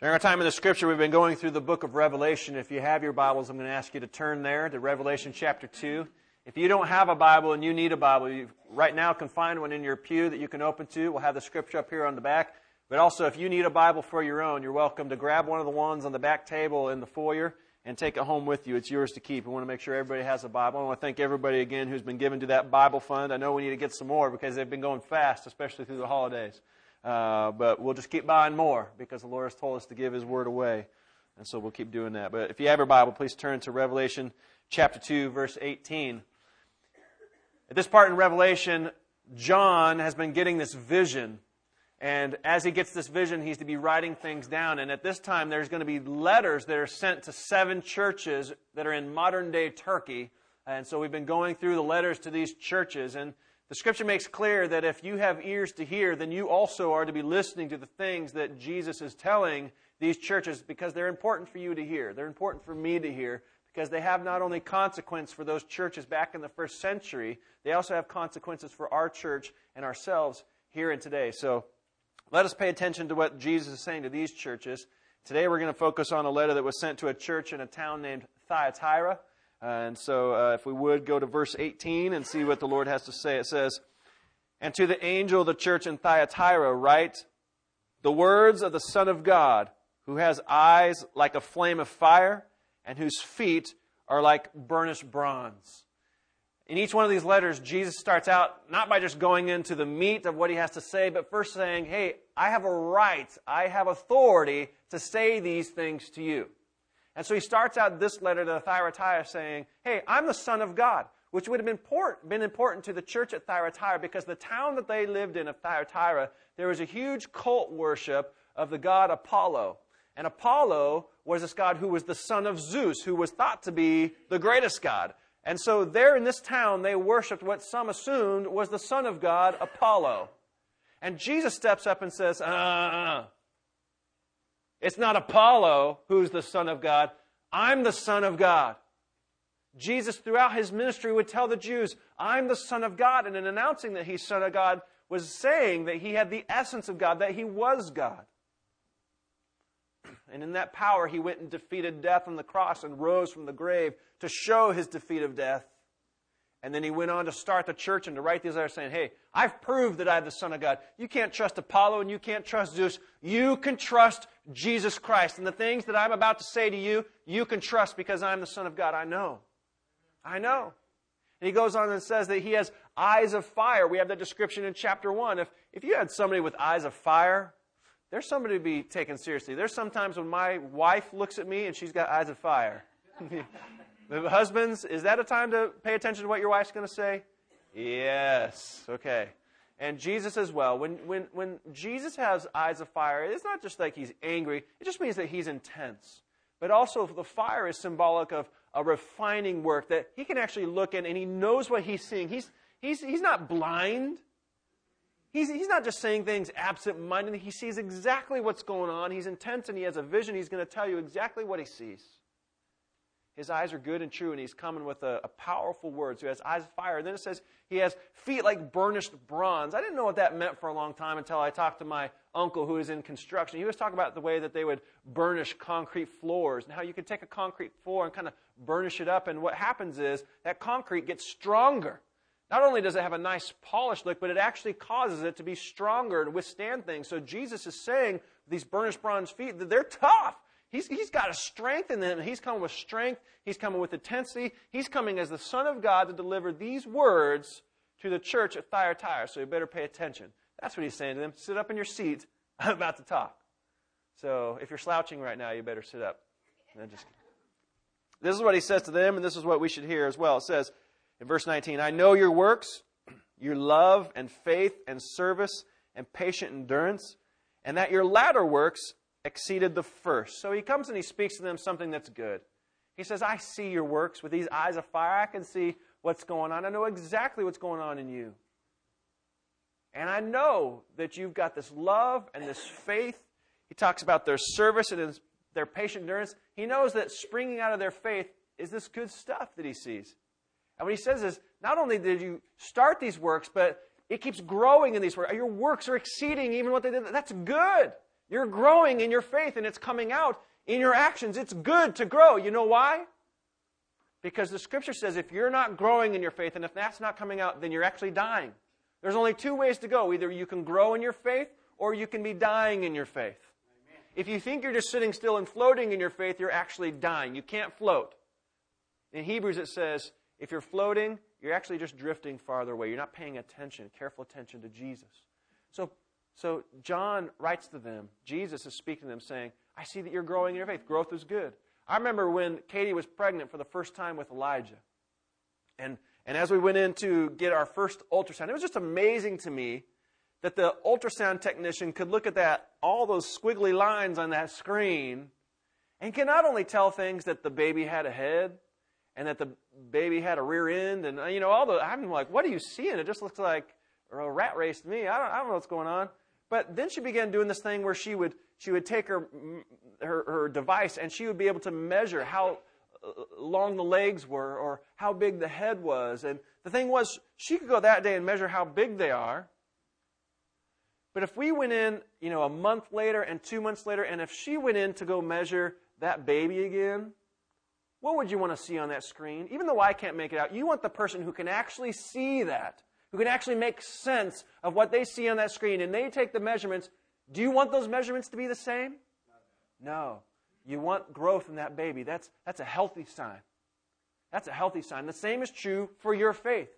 During our time in the scripture, we've been going through the book of Revelation. If you have your Bibles, I'm going to ask you to turn there to Revelation chapter 2. If you don't have a Bible and you need a Bible, you right now can find one in your pew that you can open to. We'll have the scripture up here on the back. But also, if you need a Bible for your own, you're welcome to grab one of the ones on the back table in the foyer and take it home with you. It's yours to keep. We want to make sure everybody has a Bible. I want to thank everybody again who's been given to that Bible fund. I know we need to get some more because they've been going fast, especially through the holidays. Uh, but we'll just keep buying more because the Lord has told us to give His word away. And so we'll keep doing that. But if you have your Bible, please turn to Revelation chapter 2, verse 18. At this part in Revelation, John has been getting this vision. And as he gets this vision, he's to be writing things down. And at this time, there's going to be letters that are sent to seven churches that are in modern day Turkey. And so we've been going through the letters to these churches. And the scripture makes clear that if you have ears to hear, then you also are to be listening to the things that Jesus is telling these churches because they're important for you to hear. They're important for me to hear because they have not only consequence for those churches back in the first century, they also have consequences for our church and ourselves here and today. So let us pay attention to what Jesus is saying to these churches. Today we're going to focus on a letter that was sent to a church in a town named Thyatira. And so, uh, if we would go to verse 18 and see what the Lord has to say, it says, And to the angel of the church in Thyatira, write the words of the Son of God, who has eyes like a flame of fire, and whose feet are like burnished bronze. In each one of these letters, Jesus starts out not by just going into the meat of what he has to say, but first saying, Hey, I have a right, I have authority to say these things to you. And so he starts out this letter to Thyatira saying, Hey, I'm the Son of God, which would have been important, been important to the church at Thyatira because the town that they lived in of Thyatira, there was a huge cult worship of the god Apollo. And Apollo was this god who was the son of Zeus, who was thought to be the greatest god. And so there in this town, they worshiped what some assumed was the son of God, Apollo. And Jesus steps up and says, uh, uh, uh it's not Apollo who's the Son of God. I'm the Son of God. Jesus, throughout his ministry, would tell the Jews, I'm the Son of God. And in announcing that he's Son of God, was saying that he had the essence of God, that he was God. And in that power, he went and defeated death on the cross and rose from the grave to show his defeat of death. And then he went on to start the church and to write these letters saying, Hey, I've proved that I'm the Son of God. You can't trust Apollo and you can't trust Zeus. You can trust Jesus Christ. And the things that I'm about to say to you, you can trust because I'm the Son of God. I know. I know. And he goes on and says that he has eyes of fire. We have that description in chapter 1. If, if you had somebody with eyes of fire, there's somebody to be taken seriously. There's sometimes when my wife looks at me and she's got eyes of fire. Husbands, is that a time to pay attention to what your wife's going to say? Yes. Okay. And Jesus as well. When, when, when Jesus has eyes of fire, it's not just like he's angry, it just means that he's intense. But also, the fire is symbolic of a refining work that he can actually look in and he knows what he's seeing. He's, he's, he's not blind. He's, he's not just saying things absent mindedly. He sees exactly what's going on. He's intense and he has a vision. He's going to tell you exactly what he sees. His eyes are good and true, and he's coming with a, a powerful word. So he has eyes of fire. And then it says he has feet like burnished bronze. I didn't know what that meant for a long time until I talked to my uncle who is in construction. He was talking about the way that they would burnish concrete floors and how you could take a concrete floor and kind of burnish it up. And what happens is that concrete gets stronger. Not only does it have a nice polished look, but it actually causes it to be stronger and withstand things. So Jesus is saying these burnished bronze feet, they're tough. He's, he's got a strength in him. He's coming with strength. He's coming with intensity. He's coming as the Son of God to deliver these words to the church at Thyatira. So you better pay attention. That's what he's saying to them. Sit up in your seat. I'm about to talk. So if you're slouching right now, you better sit up. Just... This is what he says to them, and this is what we should hear as well. It says in verse 19, I know your works, your love and faith and service and patient endurance, and that your latter works exceeded the first. So he comes and he speaks to them something that's good. He says, I see your works with these eyes of fire. I can see what's going on. I know exactly what's going on in you. And I know that you've got this love and this faith. He talks about their service and their patient endurance. He knows that springing out of their faith is this good stuff that he sees. And what he says is, not only did you start these works, but it keeps growing in these works. Your works are exceeding even what they did. That's good. You're growing in your faith and it's coming out in your actions. It's good to grow. You know why? Because the scripture says if you're not growing in your faith and if that's not coming out, then you're actually dying. There's only two ways to go. Either you can grow in your faith or you can be dying in your faith. If you think you're just sitting still and floating in your faith, you're actually dying. You can't float. In Hebrews, it says if you're floating, you're actually just drifting farther away. You're not paying attention, careful attention to Jesus. So, so John writes to them. Jesus is speaking to them, saying, I see that you're growing in your faith. Growth is good. I remember when Katie was pregnant for the first time with Elijah. And, and as we went in to get our first ultrasound, it was just amazing to me that the ultrasound technician could look at that, all those squiggly lines on that screen, and can not only tell things that the baby had a head, and that the baby had a rear end, and you know all the. I'm like, what are you seeing? It just looks like a rat race to me. I don't, I don't know what's going on. But then she began doing this thing where she would she would take her her, her device and she would be able to measure how uh, long the legs were or how big the head was. And the thing was, she could go that day and measure how big they are. But if we went in, you know, a month later and two months later, and if she went in to go measure that baby again, what would you want to see on that screen? Even though I can't make it out, you want the person who can actually see that, who can actually make sense of what they see on that screen, and they take the measurements. Do you want those measurements to be the same? No. You want growth in that baby. That's, that's a healthy sign. That's a healthy sign. The same is true for your faith.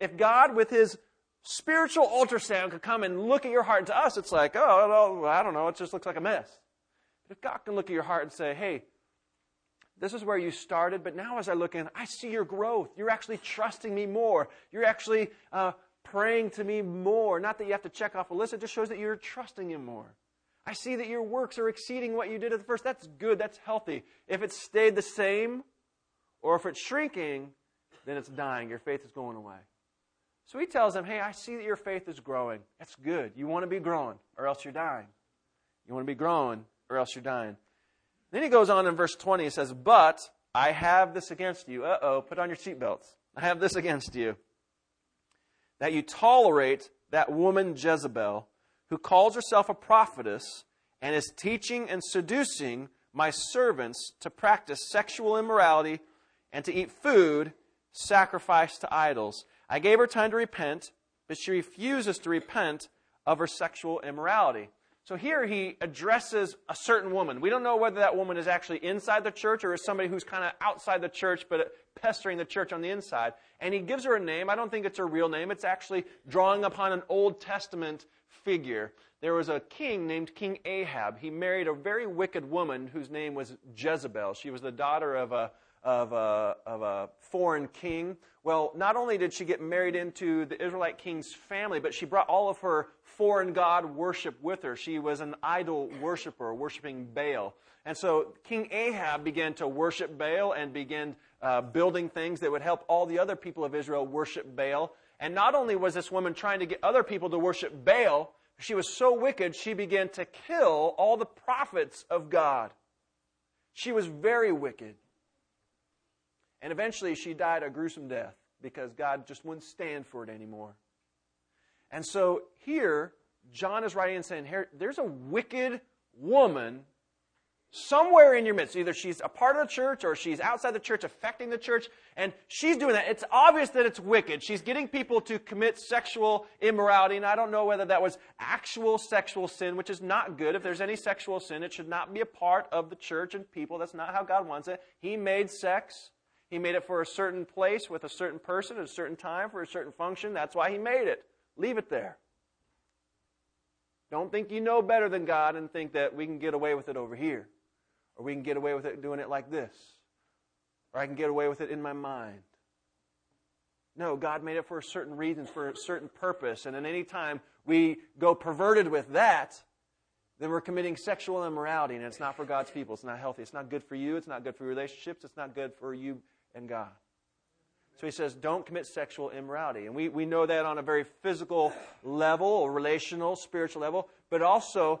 If God, with His spiritual ultrasound, could come and look at your heart, and to us, it's like, oh, I don't know, it just looks like a mess. But if God can look at your heart and say, hey, this is where you started, but now as I look in, I see your growth. You're actually trusting me more. You're actually uh, praying to me more. Not that you have to check off a list, it just shows that you're trusting Him more. I see that your works are exceeding what you did at the first. That's good. That's healthy. If it stayed the same, or if it's shrinking, then it's dying. Your faith is going away. So he tells them, Hey, I see that your faith is growing. That's good. You want to be growing, or else you're dying. You want to be growing, or else you're dying. Then he goes on in verse 20, he says, But I have this against you. Uh oh, put on your seatbelts. I have this against you. That you tolerate that woman Jezebel, who calls herself a prophetess and is teaching and seducing my servants to practice sexual immorality and to eat food sacrificed to idols. I gave her time to repent, but she refuses to repent of her sexual immorality. So here he addresses a certain woman. We don't know whether that woman is actually inside the church or is somebody who's kind of outside the church but pestering the church on the inside. And he gives her a name. I don't think it's her real name. It's actually drawing upon an Old Testament figure. There was a king named King Ahab. He married a very wicked woman whose name was Jezebel. She was the daughter of a of a, of a foreign king. Well, not only did she get married into the Israelite king's family, but she brought all of her foreign god worship with her. She was an idol worshiper, worshiping Baal. And so King Ahab began to worship Baal and began uh, building things that would help all the other people of Israel worship Baal. And not only was this woman trying to get other people to worship Baal, she was so wicked, she began to kill all the prophets of God. She was very wicked. And eventually she died a gruesome death because God just wouldn't stand for it anymore. And so here, John is writing and saying, here, there's a wicked woman somewhere in your midst. Either she's a part of the church or she's outside the church affecting the church, and she's doing that. It's obvious that it's wicked. She's getting people to commit sexual immorality, and I don't know whether that was actual sexual sin, which is not good. If there's any sexual sin, it should not be a part of the church and people. That's not how God wants it. He made sex. He made it for a certain place with a certain person at a certain time for a certain function. That's why He made it. Leave it there. Don't think you know better than God and think that we can get away with it over here. Or we can get away with it doing it like this. Or I can get away with it in my mind. No, God made it for a certain reason, for a certain purpose. And at any time we go perverted with that, then we're committing sexual immorality, and it's not for God's people. It's not healthy. It's not good for you. It's not good for your relationships. It's not good for you and God. So he says, don't commit sexual immorality. And we, we know that on a very physical level, or relational, spiritual level, but also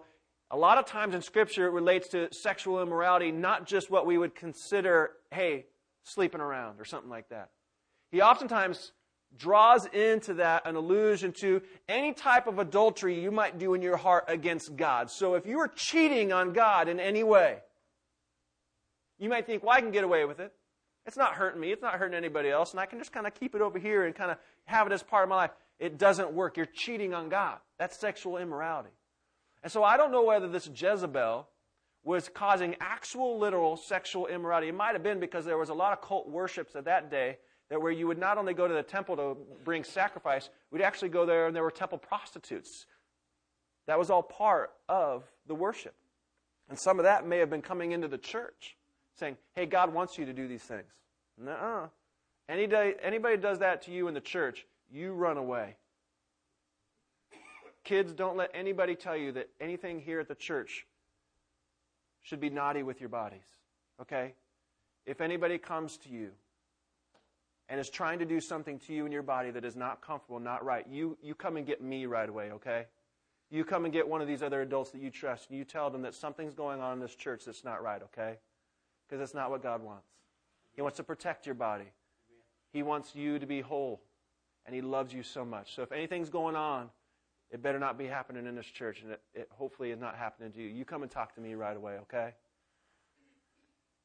a lot of times in Scripture it relates to sexual immorality, not just what we would consider, hey, sleeping around or something like that. He oftentimes draws into that an allusion to any type of adultery you might do in your heart against God. So if you are cheating on God in any way, you might think, well, I can get away with it. It's not hurting me. It's not hurting anybody else. And I can just kind of keep it over here and kind of have it as part of my life. It doesn't work. You're cheating on God. That's sexual immorality. And so I don't know whether this Jezebel was causing actual, literal sexual immorality. It might have been because there was a lot of cult worships at that day that where you would not only go to the temple to bring sacrifice, we'd actually go there and there were temple prostitutes. That was all part of the worship. And some of that may have been coming into the church, saying, hey, God wants you to do these things. Nuh-uh. Anybody, anybody does that to you in the church, you run away. Kids, don't let anybody tell you that anything here at the church should be naughty with your bodies. Okay? If anybody comes to you and is trying to do something to you in your body that is not comfortable, not right, you, you come and get me right away, okay? You come and get one of these other adults that you trust, and you tell them that something's going on in this church that's not right, okay? Because that's not what God wants. He wants to protect your body, He wants you to be whole, and He loves you so much. So if anything's going on, it better not be happening in this church, and it, it hopefully is not happening to you. You come and talk to me right away, okay?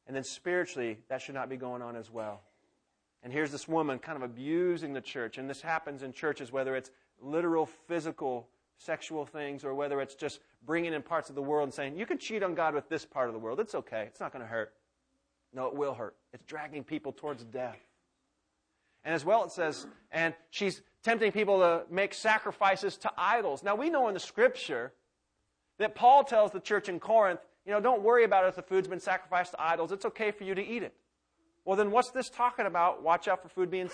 And then spiritually, that should not be going on as well. And here's this woman kind of abusing the church. And this happens in churches, whether it's literal, physical, sexual things, or whether it's just bringing in parts of the world and saying, you can cheat on God with this part of the world. It's okay. It's not going to hurt. No, it will hurt. It's dragging people towards death. And as well, it says, and she's tempting people to make sacrifices to idols. Now, we know in the scripture that Paul tells the church in Corinth, you know, don't worry about it if the food's been sacrificed to idols. It's okay for you to eat it. Well, then what's this talking about? Watch out for food being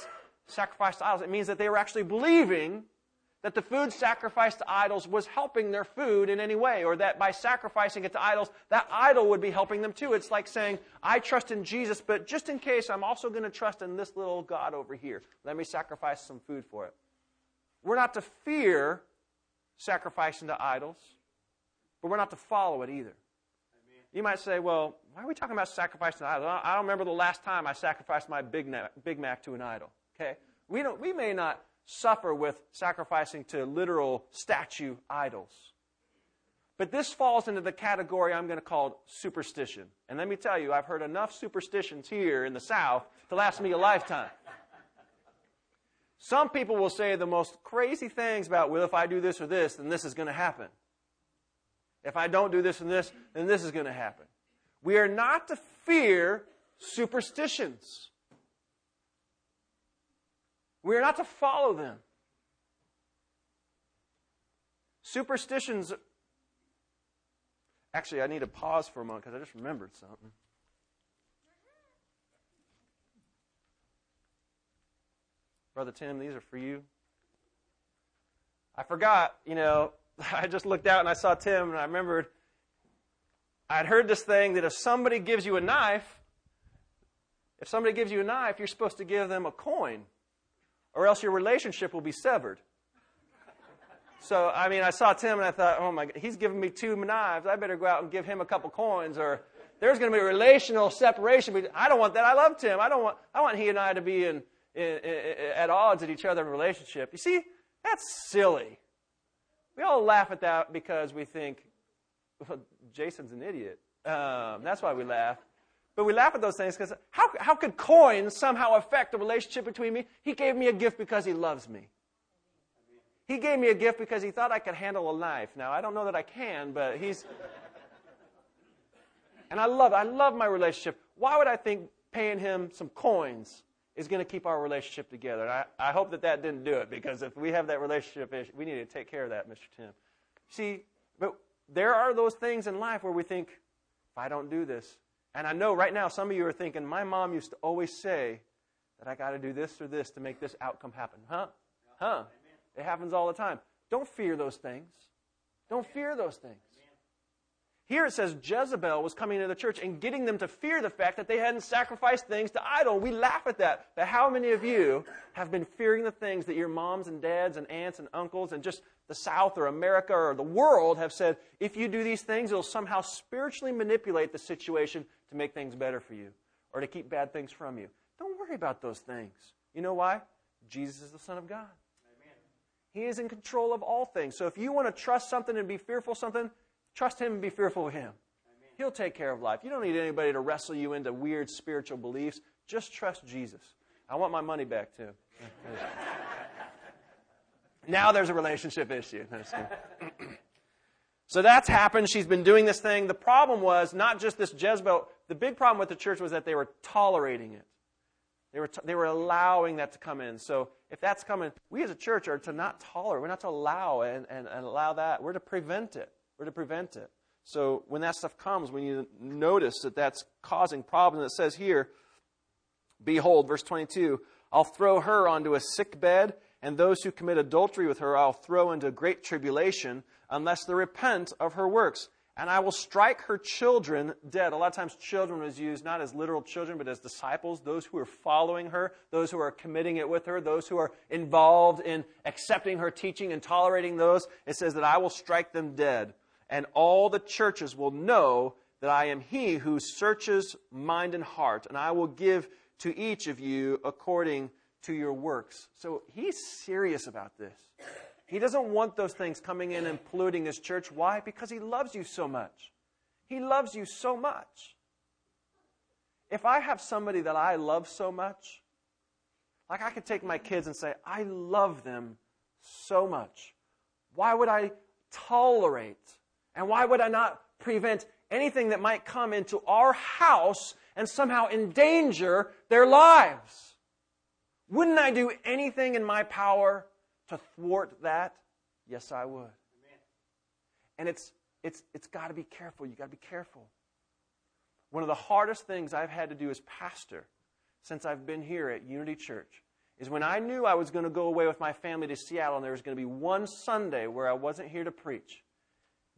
sacrificed to idols. It means that they were actually believing that the food sacrificed to idols was helping their food in any way, or that by sacrificing it to idols, that idol would be helping them too. It's like saying, I trust in Jesus, but just in case, I'm also going to trust in this little God over here. Let me sacrifice some food for it. We're not to fear sacrificing to idols, but we're not to follow it either. You might say, well, why are we talking about sacrificing to idols? I don't remember the last time I sacrificed my Big Mac, Big Mac to an idol. Okay? We, don't, we may not suffer with sacrificing to literal statue idols. But this falls into the category I'm going to call superstition. And let me tell you, I've heard enough superstitions here in the South to last me a lifetime. Some people will say the most crazy things about, well, if I do this or this, then this is going to happen. If I don't do this and this, then this is going to happen. We are not to fear superstitions. We are not to follow them. Superstitions. Actually, I need to pause for a moment because I just remembered something. Brother Tim, these are for you. I forgot, you know, I just looked out and I saw Tim and I remembered I'd heard this thing that if somebody gives you a knife, if somebody gives you a knife, you're supposed to give them a coin or else your relationship will be severed. So, I mean, I saw Tim and I thought, oh my God, he's giving me two knives. I better go out and give him a couple coins or there's going to be a relational separation. I don't want that. I love Tim. I don't want, I want he and I to be in, in, in, at odds at each other in relationship. You see, that's silly. We all laugh at that because we think, well, Jason's an idiot. Um, that's why we laugh. But we laugh at those things because how, how could coins somehow affect the relationship between me? He gave me a gift because he loves me. He gave me a gift because he thought I could handle a knife. Now, I don't know that I can, but he's. And I love. I love my relationship. Why would I think paying him some coins is going to keep our relationship together? And I, I hope that that didn't do it because if we have that relationship issue, we need to take care of that, Mr. Tim. See, but there are those things in life where we think, if I don't do this, and I know right now some of you are thinking, my mom used to always say that I got to do this or this to make this outcome happen. Huh? Huh? It happens all the time. Don't fear those things. Don't fear those things. Here it says Jezebel was coming into the church and getting them to fear the fact that they hadn't sacrificed things to idol. We laugh at that. But how many of you have been fearing the things that your moms and dads and aunts and uncles and just the South or America or the world have said, if you do these things, it'll somehow spiritually manipulate the situation to make things better for you or to keep bad things from you? Don't worry about those things. You know why? Jesus is the Son of God. Amen. He is in control of all things. So if you want to trust something and be fearful of something, trust Him and be fearful of Him. Amen. He'll take care of life. You don't need anybody to wrestle you into weird spiritual beliefs. Just trust Jesus. I want my money back too. now there's a relationship issue. so that's happened. She's been doing this thing. The problem was not just this Jezebel. The big problem with the church was that they were tolerating it. They were, t- they were allowing that to come in. So if that's coming, we as a church are to not tolerate. We're not to allow and, and, and allow that. We're to prevent it. We're to prevent it. So when that stuff comes, when you notice that that's causing problems, it says here, Behold, verse 22, I'll throw her onto a sick bed, and those who commit adultery with her I'll throw into great tribulation, unless they repent of her works and I will strike her children dead. A lot of times, children was used not as literal children, but as disciples, those who are following her, those who are committing it with her, those who are involved in accepting her teaching and tolerating those. It says that I will strike them dead, and all the churches will know that I am he who searches mind and heart, and I will give to each of you according to your works. So he's serious about this. He doesn't want those things coming in and polluting his church. Why? Because he loves you so much. He loves you so much. If I have somebody that I love so much, like I could take my kids and say, I love them so much. Why would I tolerate and why would I not prevent anything that might come into our house and somehow endanger their lives? Wouldn't I do anything in my power to thwart that? Yes, I would. And it's it's it's got to be careful. You got to be careful. One of the hardest things I've had to do as pastor since I've been here at Unity Church is when I knew I was going to go away with my family to Seattle and there was going to be one Sunday where I wasn't here to preach.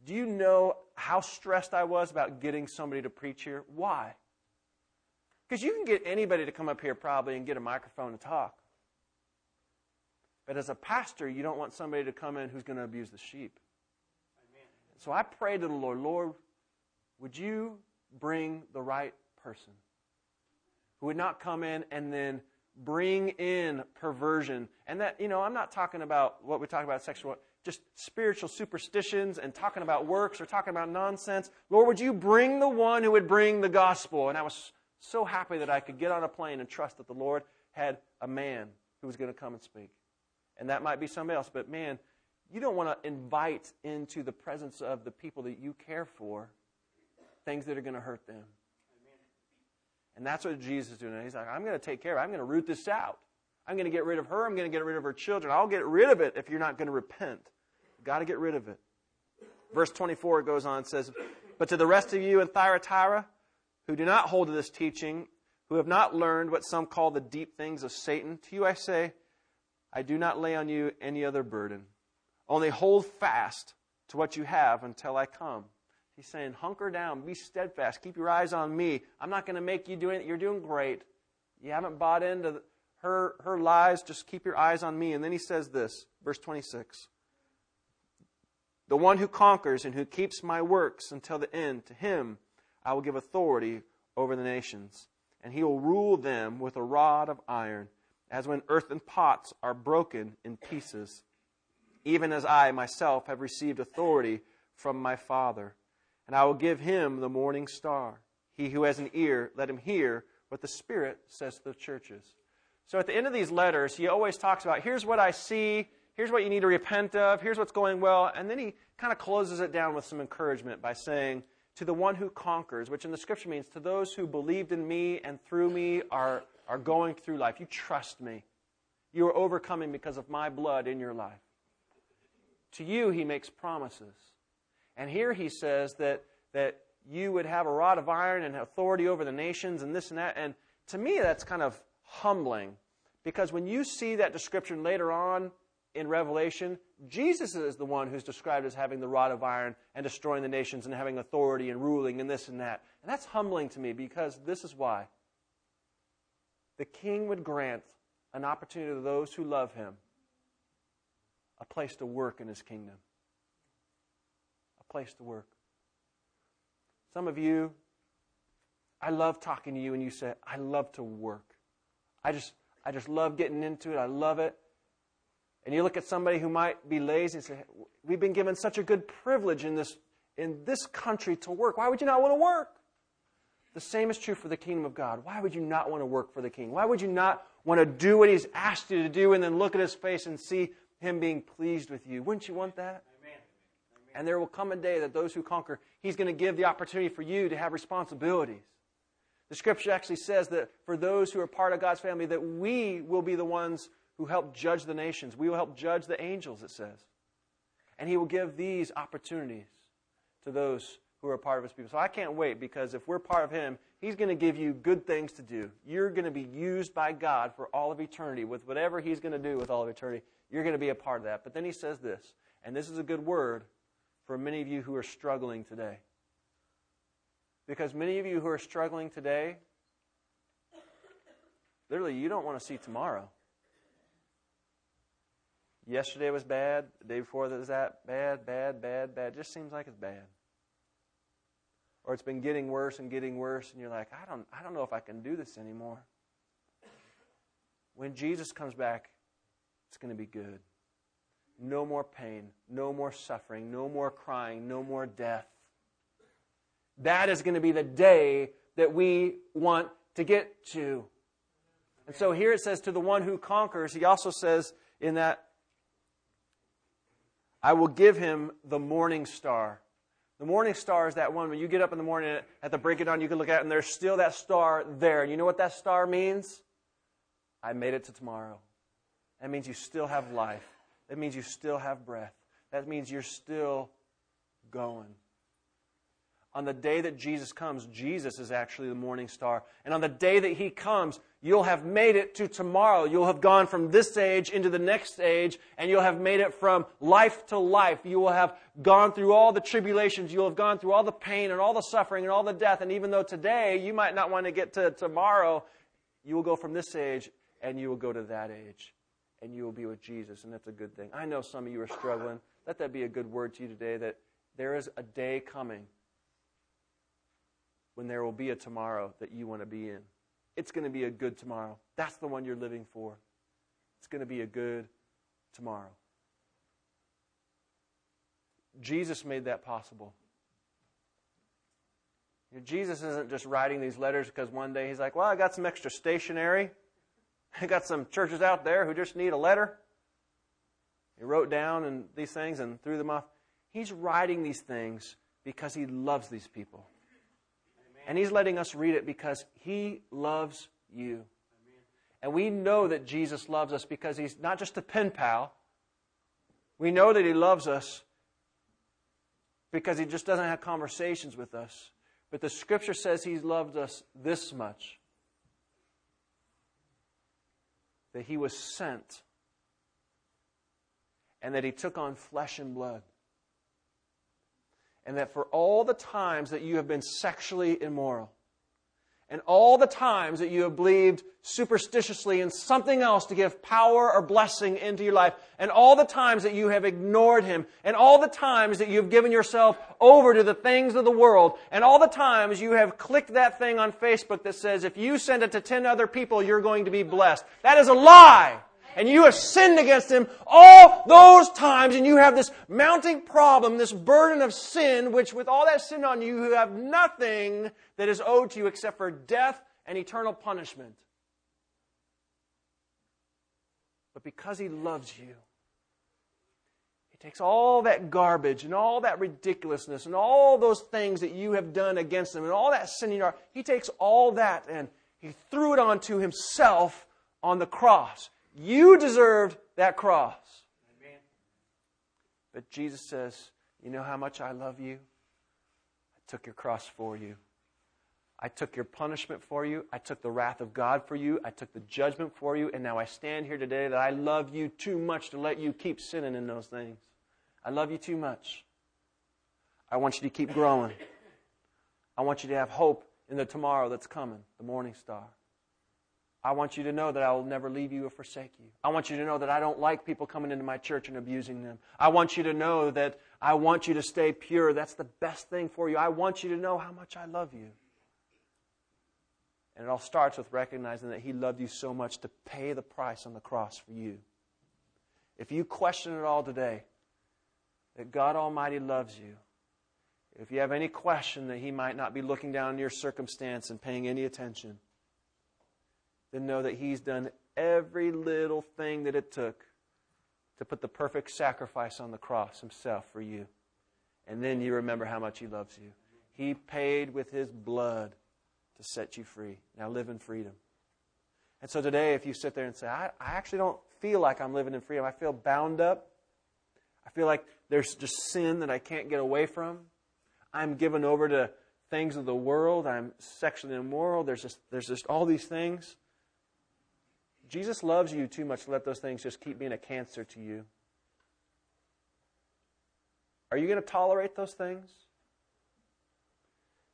Do you know how stressed I was about getting somebody to preach here? Why? Because you can get anybody to come up here probably and get a microphone and talk. But as a pastor, you don't want somebody to come in who's going to abuse the sheep. Amen. So I prayed to the Lord, Lord, would you bring the right person who would not come in and then bring in perversion. And that, you know, I'm not talking about what we talk about sexual, just spiritual superstitions and talking about works or talking about nonsense. Lord, would you bring the one who would bring the gospel? And I was so happy that I could get on a plane and trust that the Lord had a man who was going to come and speak and that might be somebody else. But man, you don't want to invite into the presence of the people that you care for things that are going to hurt them. And that's what Jesus is doing. He's like, I'm going to take care of it. I'm going to root this out. I'm going to get rid of her. I'm going to get rid of her children. I'll get rid of it if you're not going to repent. You've got to get rid of it. Verse 24 goes on and says, But to the rest of you in Thyatira who do not hold to this teaching, who have not learned what some call the deep things of Satan, to you I say, I do not lay on you any other burden. Only hold fast to what you have until I come. He's saying, hunker down, be steadfast, keep your eyes on me. I'm not going to make you do it. You're doing great. You haven't bought into her, her lies. Just keep your eyes on me. And then he says this, verse 26. The one who conquers and who keeps my works until the end, to him I will give authority over the nations, and he will rule them with a rod of iron as when earthen pots are broken in pieces, even as I myself have received authority from my Father. And I will give him the morning star. He who has an ear, let him hear what the Spirit says to the churches. So at the end of these letters, he always talks about here's what I see, here's what you need to repent of, here's what's going well, and then he kind of closes it down with some encouragement by saying, To the one who conquers, which in the scripture means to those who believed in me and through me are are going through life, you trust me. You are overcoming because of my blood in your life. To you, he makes promises. And here he says that, that you would have a rod of iron and authority over the nations and this and that. And to me, that's kind of humbling because when you see that description later on in Revelation, Jesus is the one who's described as having the rod of iron and destroying the nations and having authority and ruling and this and that. And that's humbling to me because this is why the king would grant an opportunity to those who love him a place to work in his kingdom. A place to work. Some of you, I love talking to you, and you say, I love to work. I just, I just love getting into it. I love it. And you look at somebody who might be lazy and say, We've been given such a good privilege in this, in this country to work. Why would you not want to work? The same is true for the kingdom of God. Why would you not want to work for the king? Why would you not want to do what he's asked you to do and then look at his face and see him being pleased with you? Wouldn't you want that? Amen. And there will come a day that those who conquer, he's going to give the opportunity for you to have responsibilities. The scripture actually says that for those who are part of God's family, that we will be the ones who help judge the nations. We will help judge the angels, it says. And he will give these opportunities to those who are part of his people. So I can't wait because if we're part of him, he's going to give you good things to do. You're going to be used by God for all of eternity with whatever he's going to do with all of eternity. You're going to be a part of that. But then he says this, and this is a good word for many of you who are struggling today. Because many of you who are struggling today, literally, you don't want to see tomorrow. Yesterday was bad. The day before that was that bad, bad, bad, bad. It just seems like it's bad. Or it's been getting worse and getting worse, and you're like, I don't, I don't know if I can do this anymore. When Jesus comes back, it's going to be good. No more pain, no more suffering, no more crying, no more death. That is going to be the day that we want to get to. And so here it says, to the one who conquers, he also says in that I will give him the morning star. The morning star is that one when you get up in the morning at the break of dawn, you can look at it and there's still that star there. And you know what that star means? I made it to tomorrow. That means you still have life. That means you still have breath. That means you're still going. On the day that Jesus comes, Jesus is actually the morning star. And on the day that he comes, you'll have made it to tomorrow. You'll have gone from this age into the next age, and you'll have made it from life to life. You will have gone through all the tribulations. You'll have gone through all the pain and all the suffering and all the death. And even though today you might not want to get to tomorrow, you will go from this age and you will go to that age. And you will be with Jesus, and that's a good thing. I know some of you are struggling. Let that be a good word to you today that there is a day coming when there will be a tomorrow that you want to be in. It's going to be a good tomorrow. That's the one you're living for. It's going to be a good tomorrow. Jesus made that possible. You know, Jesus isn't just writing these letters because one day he's like, well, I got some extra stationery. I got some churches out there who just need a letter. He wrote down and these things and threw them off. He's writing these things because he loves these people. And He's letting us read it because He loves you. And we know that Jesus loves us because He's not just a pen pal. We know that He loves us because He just doesn't have conversations with us. But the Scripture says He loved us this much that He was sent and that He took on flesh and blood and that for all the times that you have been sexually immoral, and all the times that you have believed superstitiously in something else to give power or blessing into your life, and all the times that you have ignored Him, and all the times that you've given yourself over to the things of the world, and all the times you have clicked that thing on Facebook that says, if you send it to 10 other people, you're going to be blessed. That is a lie! And you have sinned against him all those times, and you have this mounting problem, this burden of sin, which with all that sin on you, you have nothing that is owed to you except for death and eternal punishment. But because he loves you, he takes all that garbage and all that ridiculousness and all those things that you have done against him and all that sin in your heart, he takes all that and he threw it onto himself on the cross. You deserved that cross. Amen. But Jesus says, You know how much I love you? I took your cross for you. I took your punishment for you. I took the wrath of God for you. I took the judgment for you. And now I stand here today that I love you too much to let you keep sinning in those things. I love you too much. I want you to keep growing. I want you to have hope in the tomorrow that's coming, the morning star. I want you to know that I will never leave you or forsake you. I want you to know that I don't like people coming into my church and abusing them. I want you to know that I want you to stay pure. That's the best thing for you. I want you to know how much I love you. And it all starts with recognizing that He loved you so much to pay the price on the cross for you. If you question it all today, that God Almighty loves you, if you have any question that He might not be looking down on your circumstance and paying any attention, then know that He's done every little thing that it took to put the perfect sacrifice on the cross Himself for you. And then you remember how much He loves you. He paid with His blood to set you free. Now live in freedom. And so today, if you sit there and say, I, I actually don't feel like I'm living in freedom, I feel bound up, I feel like there's just sin that I can't get away from, I'm given over to things of the world, I'm sexually immoral, there's just, there's just all these things. Jesus loves you too much to let those things just keep being a cancer to you. Are you going to tolerate those things?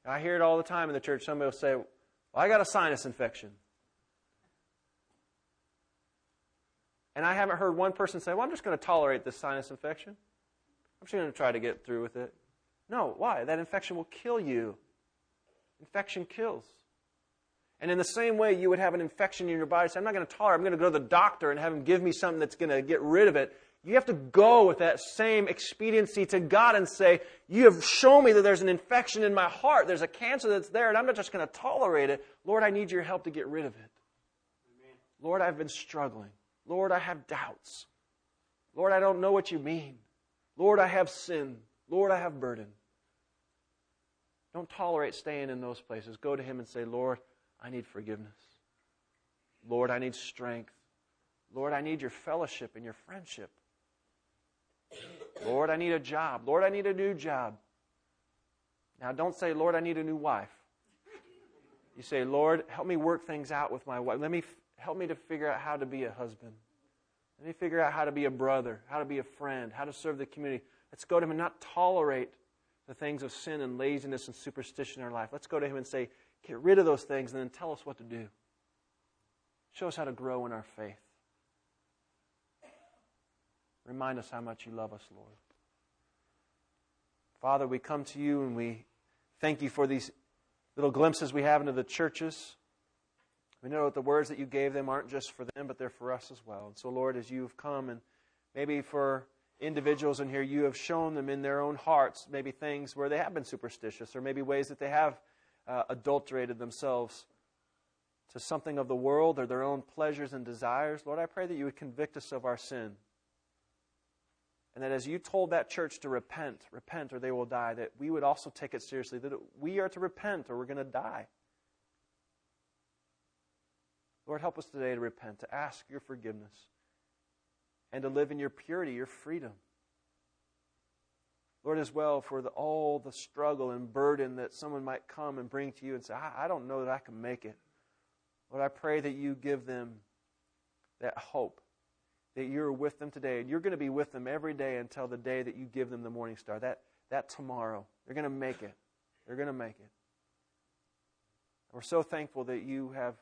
I hear it all the time in the church. Somebody will say, Well, I got a sinus infection. And I haven't heard one person say, Well, I'm just going to tolerate this sinus infection. I'm just going to try to get through with it. No, why? That infection will kill you. Infection kills. And in the same way, you would have an infection in your body. Say, I'm not going to tolerate. I'm going to go to the doctor and have him give me something that's going to get rid of it. You have to go with that same expediency to God and say, You have shown me that there's an infection in my heart. There's a cancer that's there, and I'm not just going to tolerate it. Lord, I need your help to get rid of it. Amen. Lord, I've been struggling. Lord, I have doubts. Lord, I don't know what you mean. Lord, I have sin. Lord, I have burden. Don't tolerate staying in those places. Go to Him and say, Lord, I need forgiveness. Lord, I need strength. Lord, I need your fellowship and your friendship. Lord, I need a job. Lord, I need a new job. Now, don't say, Lord, I need a new wife. You say, Lord, help me work things out with my wife. Let me help me to figure out how to be a husband. Let me figure out how to be a brother, how to be a friend, how to serve the community. Let's go to him and not tolerate the things of sin and laziness and superstition in our life. Let's go to him and say, get rid of those things and then tell us what to do. Show us how to grow in our faith. Remind us how much you love us, Lord. Father, we come to you and we thank you for these little glimpses we have into the churches. We know that the words that you gave them aren't just for them, but they're for us as well. And so, Lord, as you've come and maybe for individuals in here, you have shown them in their own hearts maybe things where they have been superstitious or maybe ways that they have uh, adulterated themselves to something of the world or their own pleasures and desires. Lord, I pray that you would convict us of our sin. And that as you told that church to repent, repent or they will die, that we would also take it seriously, that we are to repent or we're going to die. Lord, help us today to repent, to ask your forgiveness, and to live in your purity, your freedom. Lord, as well, for the, all the struggle and burden that someone might come and bring to you and say, I, I don't know that I can make it. Lord, I pray that you give them that hope that you're with them today, and you're going to be with them every day until the day that you give them the morning star. That, that tomorrow. They're going to make it. They're going to make it. we're so thankful that you have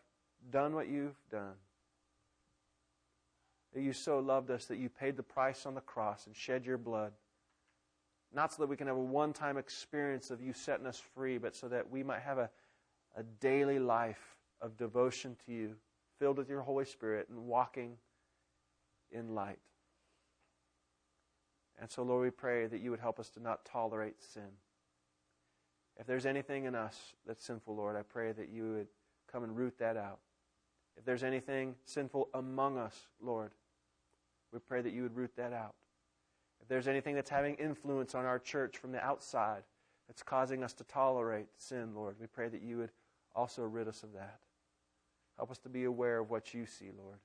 done what you've done. That you so loved us that you paid the price on the cross and shed your blood. Not so that we can have a one time experience of you setting us free, but so that we might have a, a daily life of devotion to you, filled with your Holy Spirit and walking in light. And so, Lord, we pray that you would help us to not tolerate sin. If there's anything in us that's sinful, Lord, I pray that you would come and root that out. If there's anything sinful among us, Lord, we pray that you would root that out. If there's anything that's having influence on our church from the outside that's causing us to tolerate sin, Lord, we pray that you would also rid us of that. Help us to be aware of what you see, Lord.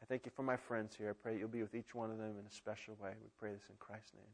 I thank you for my friends here. I pray you'll be with each one of them in a special way. We pray this in Christ's name.